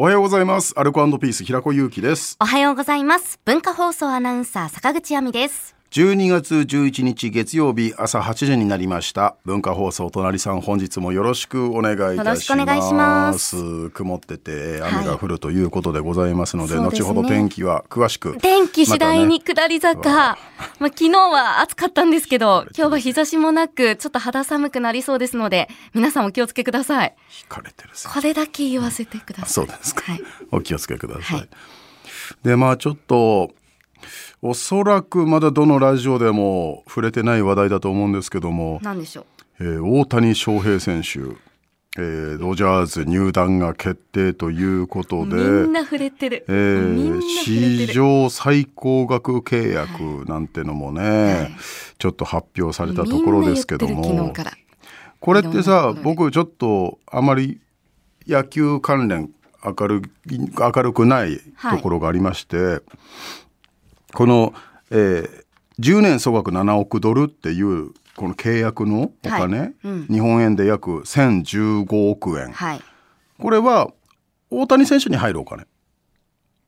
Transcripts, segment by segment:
おはようございます。アルコピース平子祐希です。おはようございます。文化放送アナウンサー坂口亜美です。12月11日月曜日朝8時になりました。文化放送隣さん本日もよろしくお願いいたします。曇ってて雨が降るということでございますので、はい、後ほど天気は詳しく天気次第に下り坂、まね、まあ昨日は暑かったんですけど今日は日差しもなくちょっと肌寒くなりそうですので皆さんお気をつけください。かれてるこれだけ言わせてください、そうですか、はい、お気をつけください、はい、でまあちょっとおそらくまだどのラジオでも触れてない話題だと思うんですけども何でしょう、えー、大谷翔平選手、えー、ドジャーズ入団が決定ということでみんな触れてる、えー、史上最高額契約なんてのもね、はい、ちょっと発表されたところですけどもこれってさ僕ちょっとあまり野球関連明る明るくないところがありまして、はいこの、えー、10年総額7億ドルっていうこの契約のお金、はい。うん、日本円で約1015億円、はい、これは大谷選手に入るお金。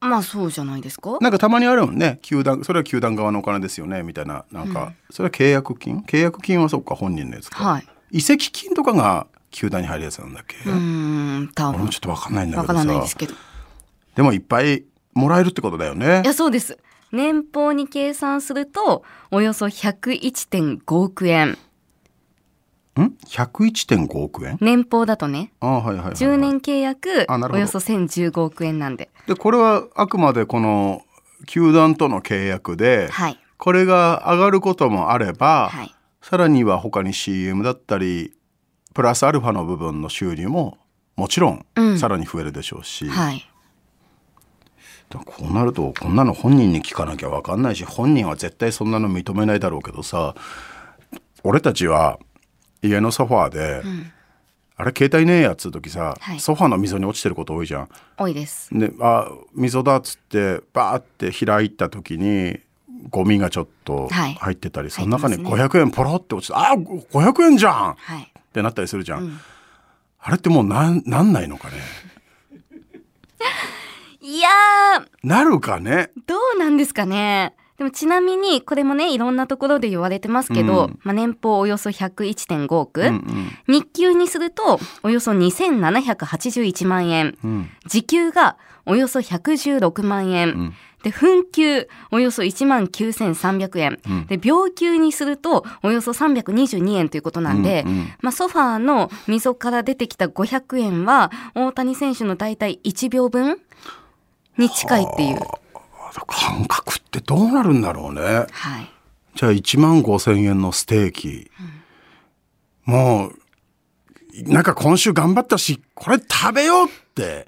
まあそうじゃないですか？なんかたまにあるもんね。球団それは球団側のお金ですよね。みたいななんか、うん、それは契約金？契約金はそっか本人のやつか、はい、移籍金とかが球団に入るやつなんだっけ？うん多分。俺もちょっと分かんないんだけどさ。でもいっぱいもらえるってことだよね。いやそうです年俸に計算するとおよそ101.5億円。ん ?101.5 億円？年俸だとね。あはいはいはい、はい、10年契約およそ1015億円なんで。で、これはあくまでこの球団との契約で、はい、これが上がることもあれば、はい、さらには他に CM だったり、プラスアルファの部分の収入ももちろんさらに増えるでしょうし、うんはい、こうなるとこんなの本人に聞かなきゃ分かんないし本人は絶対そんなの認めないだろうけどさ俺たちは家のソファーで、うん、あれ携帯ねえやっつう時さ、はい、ソファーの溝に落ちてること多いじゃん。多いです。であ溝だっつってバーって開いた時にゴミがちょっと入ってたり、はい、その中に500円ポロって落ちて、ね、あ500円じゃん、はい、ってなったりするじゃん。うん、あれってもうなんなんないのかね？いやなるかね。どうなんですかね。でもちなみにこれもねいろんなところで言われてますけど、うん、まあ、年俸およそ101.5億、うんうん、日給にするとおよそ2781万円、うん、時給がおよそ116万円、うん、で紛給およそ1万9300円、うん、で病休にするとおよそ322円ということなんで、うんうん、まあ、ソファーの溝から出てきた500円は大谷選手の大体1秒分に近いっていう。感覚ってどうなるんだろうね。はい。じゃあ1万5千円のステーキ。うん、もう、なんか今週頑張ったし、これ食べようって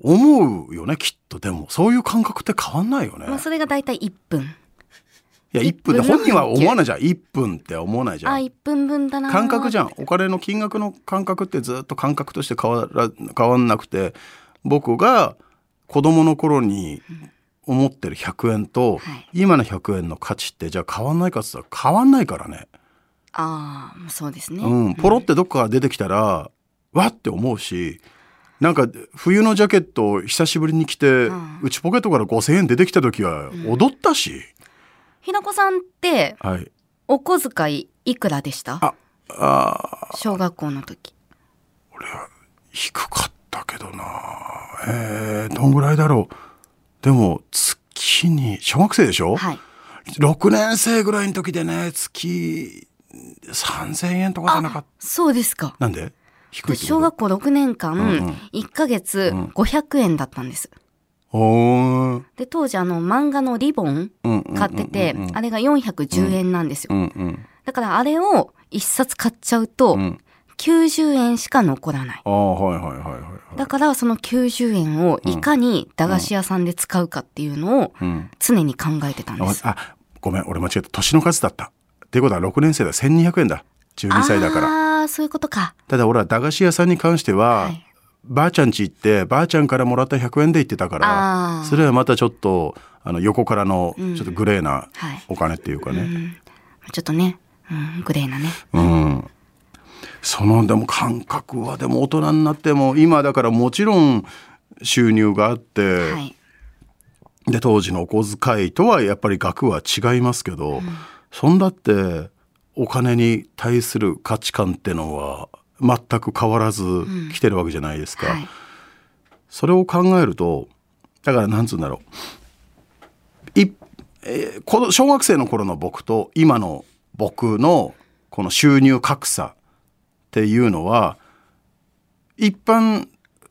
思うよね、きっと。でも、そういう感覚って変わんないよね。まあ、それが大体1分。いや、1分で、本人は思わないじゃん。1分って思わないじゃん。あ、1分分だな。感覚じゃん。お金の金額の感覚ってずっと感覚として変わら、変わんなくて、僕が、子供の頃に思ってる100円と、今の100円の価値ってじゃあ変わんないかっつったら変わんないからね。ああそうですね。うん、ポロってどっかから出てきたら、わって思うしなんか冬のジャケットを久しぶりに着て、うん、内ポケットから5,000円出てきた時は踊ったし。うん、ひなこさんって、はい、お小遣いいくらでした？ああ小学校の時。俺は低かったけどなえー、どんぐらいだろう。でも、月に、小学生でしょ？はい。6年生ぐらいの時でね、月3000円とかじゃなかった？そうですか。なんで？低い小学校6年間、うん1ヶ月500円だったんです。うん、で、当時あの漫画のリボン買ってて、あれが410円なんですよ。うんうん、だからあれを一冊買っちゃうと、うん90円しか残らない。ああ、はいはいはいはい。だからその90円をいかに駄菓子屋さんで使うかっていうのを常に考えてたんです。うん、あ、ごめん、俺間違えた。年の数だった。っていうことは6年生だ。1200円だ。12歳だから。ああ、そういうことか。ただ俺は駄菓子屋さんに関しては、はい、ばあちゃん家行って、ばあちゃんからもらった100円で行ってたから、それはまたちょっと、あの横からのちょっとグレーなお金っていうかね。うんはいうん、ちょっとね、うん、グレーなね。うんそのでも感覚はでも大人になっても今だからもちろん収入があって、はい、で当時のお小遣いとはやっぱり額は違いますけど、うん、そんだってお金に対する価値観ってのは全く変わらず来てるわけじゃないですか。うんはい、それを考えるとだからなんつうんだろう。い、えー、この小学生の頃の僕と今の僕のこの収入格差っていうのは一般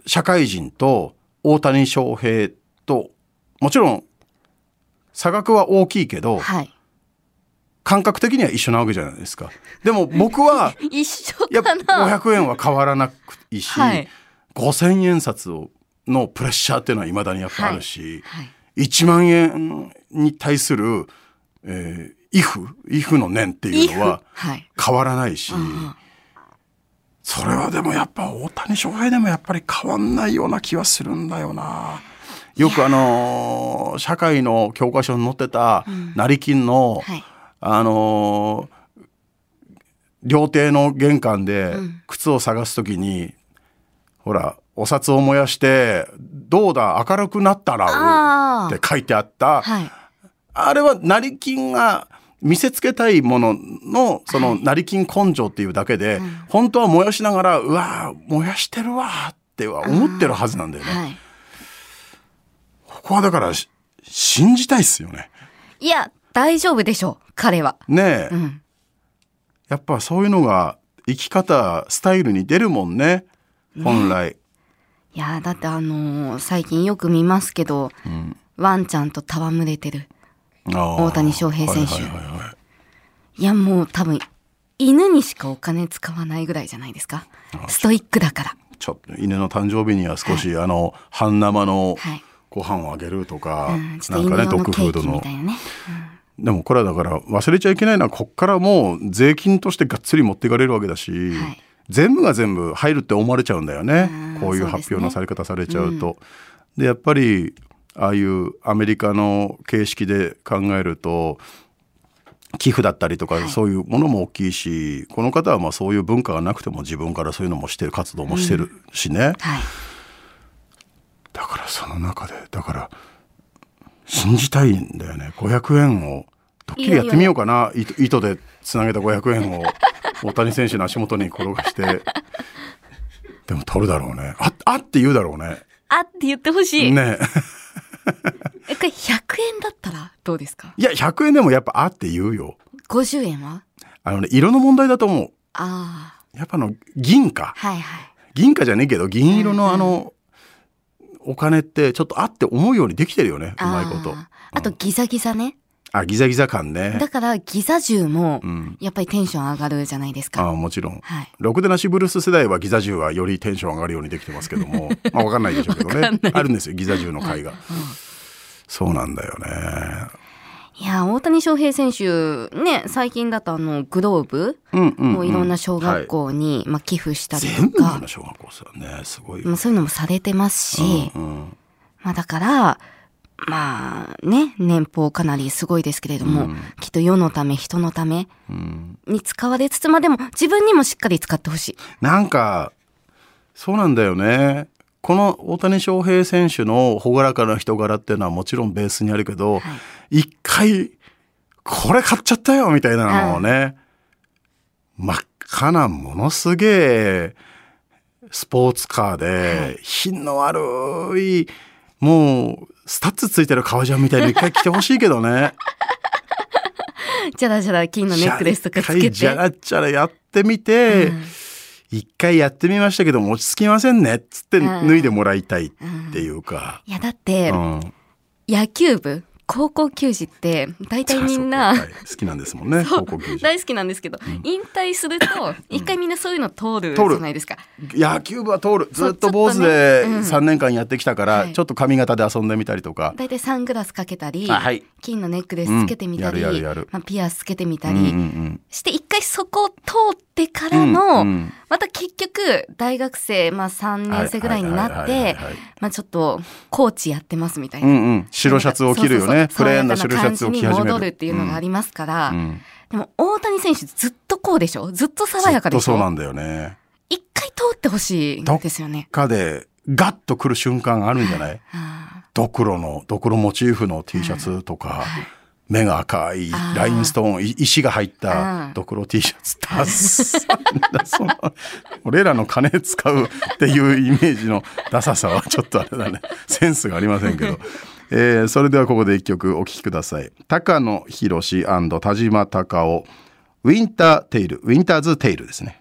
社会人と大谷翔平ともちろん差額は大きいけど、はい、感覚的には一緒なわけじゃないですか。でも僕は 一緒かな？500円は変わらなくいいし、はい、5,000円札のプレッシャーっていうのはいまだにやっぱあるし、はい。はい、1万円に対する、えー、イフイフの念っていうのは変わらないし、それはでもやっぱ大谷翔平でもやっぱり変わんないような気はするんだよな。よくあの社会の教科書に載ってた成金の、うんはい。あのー、料亭の玄関で靴を探す時に、うん、ほらお札を燃やして「どうだ明るくなったら」って書いてあった、はい、あれは成金が見せつけたいもののその成金根性っていうだけで、はい、本当は燃やしながら「うわ燃やしてるわ」っては思ってるはずなんだよね。はい、ここはだから信じたいっすよね。いや大丈夫でしょう彼は。ねえ、うん、やっぱそういうのが生き方スタイルに出るもんね本来。ね、いやだってあのー、最近よく見ますけど、うん、ワンちゃんと戯れてる大谷翔平選手。はいはいはいはい、いやもう多分犬にしかお金使わないぐらいじゃないですか。ストイックだから。ちょっと犬の誕生日には少し、はい、あの半生のご飯をあげるとか、はいうん、なんかねドッグフードの。ね。うん。でもこれはだから忘れちゃいけないのはこっからもう税金としてがっつり持っていかれるわけだし、はい、全部が全部入るって思われちゃうんだよね。こういう発表のされ方されちゃうと。で、ね。うん、やっぱりああいうアメリカの形式で考えると寄付だったりとかそういうものも大きいし、はい、この方はまあそういう文化がなくても自分からそういうのもしてる活動もしてるしね、うんはい、だからその中でだから信じたいんだよね。500円をドッキリやってみようかな。糸でつなげた500円を 大谷選手の足元に転がしてでも取るだろうね。ああって言うだろうね。あって言ってほしい。ね。えこれ100円だったらどうですか？いや100円でもやっぱあって言うよ。50円は？あのね色の問題だと思う。ああ。やっぱの銀貨。はいはい。銀貨じゃねえけど銀色のあの、お金ってちょっとあって思うようにできてるよねうまいこと、うん、あとギザギザね。あギザギザ感ね。だからギザ銃もやっぱりテンション上がるじゃないですか、うん、あもちろん、はい、ろくでなしブルース世代はギザ銃はよりテンション上がるようにできてますけども。まあ分かんないでしょうけどね。あるんですよギザ銃の会が、はいうん、そうなんだよね。いや大谷翔平選手ね最近だとあのグローブもいろんな小学校に、まあ、寄付したりとか、全部小学校すね。すごい、まあ、そういうのもされてますし、うんうん、まあ、だからまあね年俸かなりすごいですけれども、うん、きっと世のため人のために使われつつまでも自分にもしっかり使ってほしい。なんかそうなんだよねこの大谷翔平選手の朗らかな人柄っていうのはもちろんベースにあるけど、一、はい、回これ買っちゃったよみたいなのをね、真っ赤なものすげえスポーツカーで品の悪いもうスタッズついてる革ジャンみたいに一回着てほしいけどね。じゃらじゃら金のネックレスとかつけて。じゃらじゃらやってみて、うん一回やってみましたけども落ち着きませんね。っつって脱いでもらいたいっていうか。いやだって、うん、野球部高校球児って大体みんな、はい、好きなんですもんね 高校球児。大好きなんですけど、うん、引退すると一回みんなそういうの通るじゃないですか、野球部は通る。ずっと坊主で3年間やってきたから、ちょっと髪型で遊んでみたりとか。大体サングラスかけたり、はい、金のネックレスつけてみたり、まあ、ピアスつけてみたり、うんうんうん、して一回そこを通ってからの、うんうん、また結局大学生、まあ、3年生ぐらいになってまあちょっとコーチやってますみたいな、うんうん、白シャツを着るよねプレーンな白シャツを着始める戻るっていうのがありますから、うん、でも大谷選手ずっとこうでしょ？ずっと爽やかでしょ？そうなんだよね。一回通ってほしいですよね。かでガッとくる瞬間あるんじゃない、ドクロの、ドクロモチーフの T シャツとか、はい。目が赤いラインストーン石が入ったドクロ T シャツダッサだ。その 俺らの金使うっていうイメージのダサさはちょっとあれだね。センスがありませんけど、えー、それではここで一曲お聴きください。高野宏田島隆夫。ウィンターテイルウィンターズテイルですね。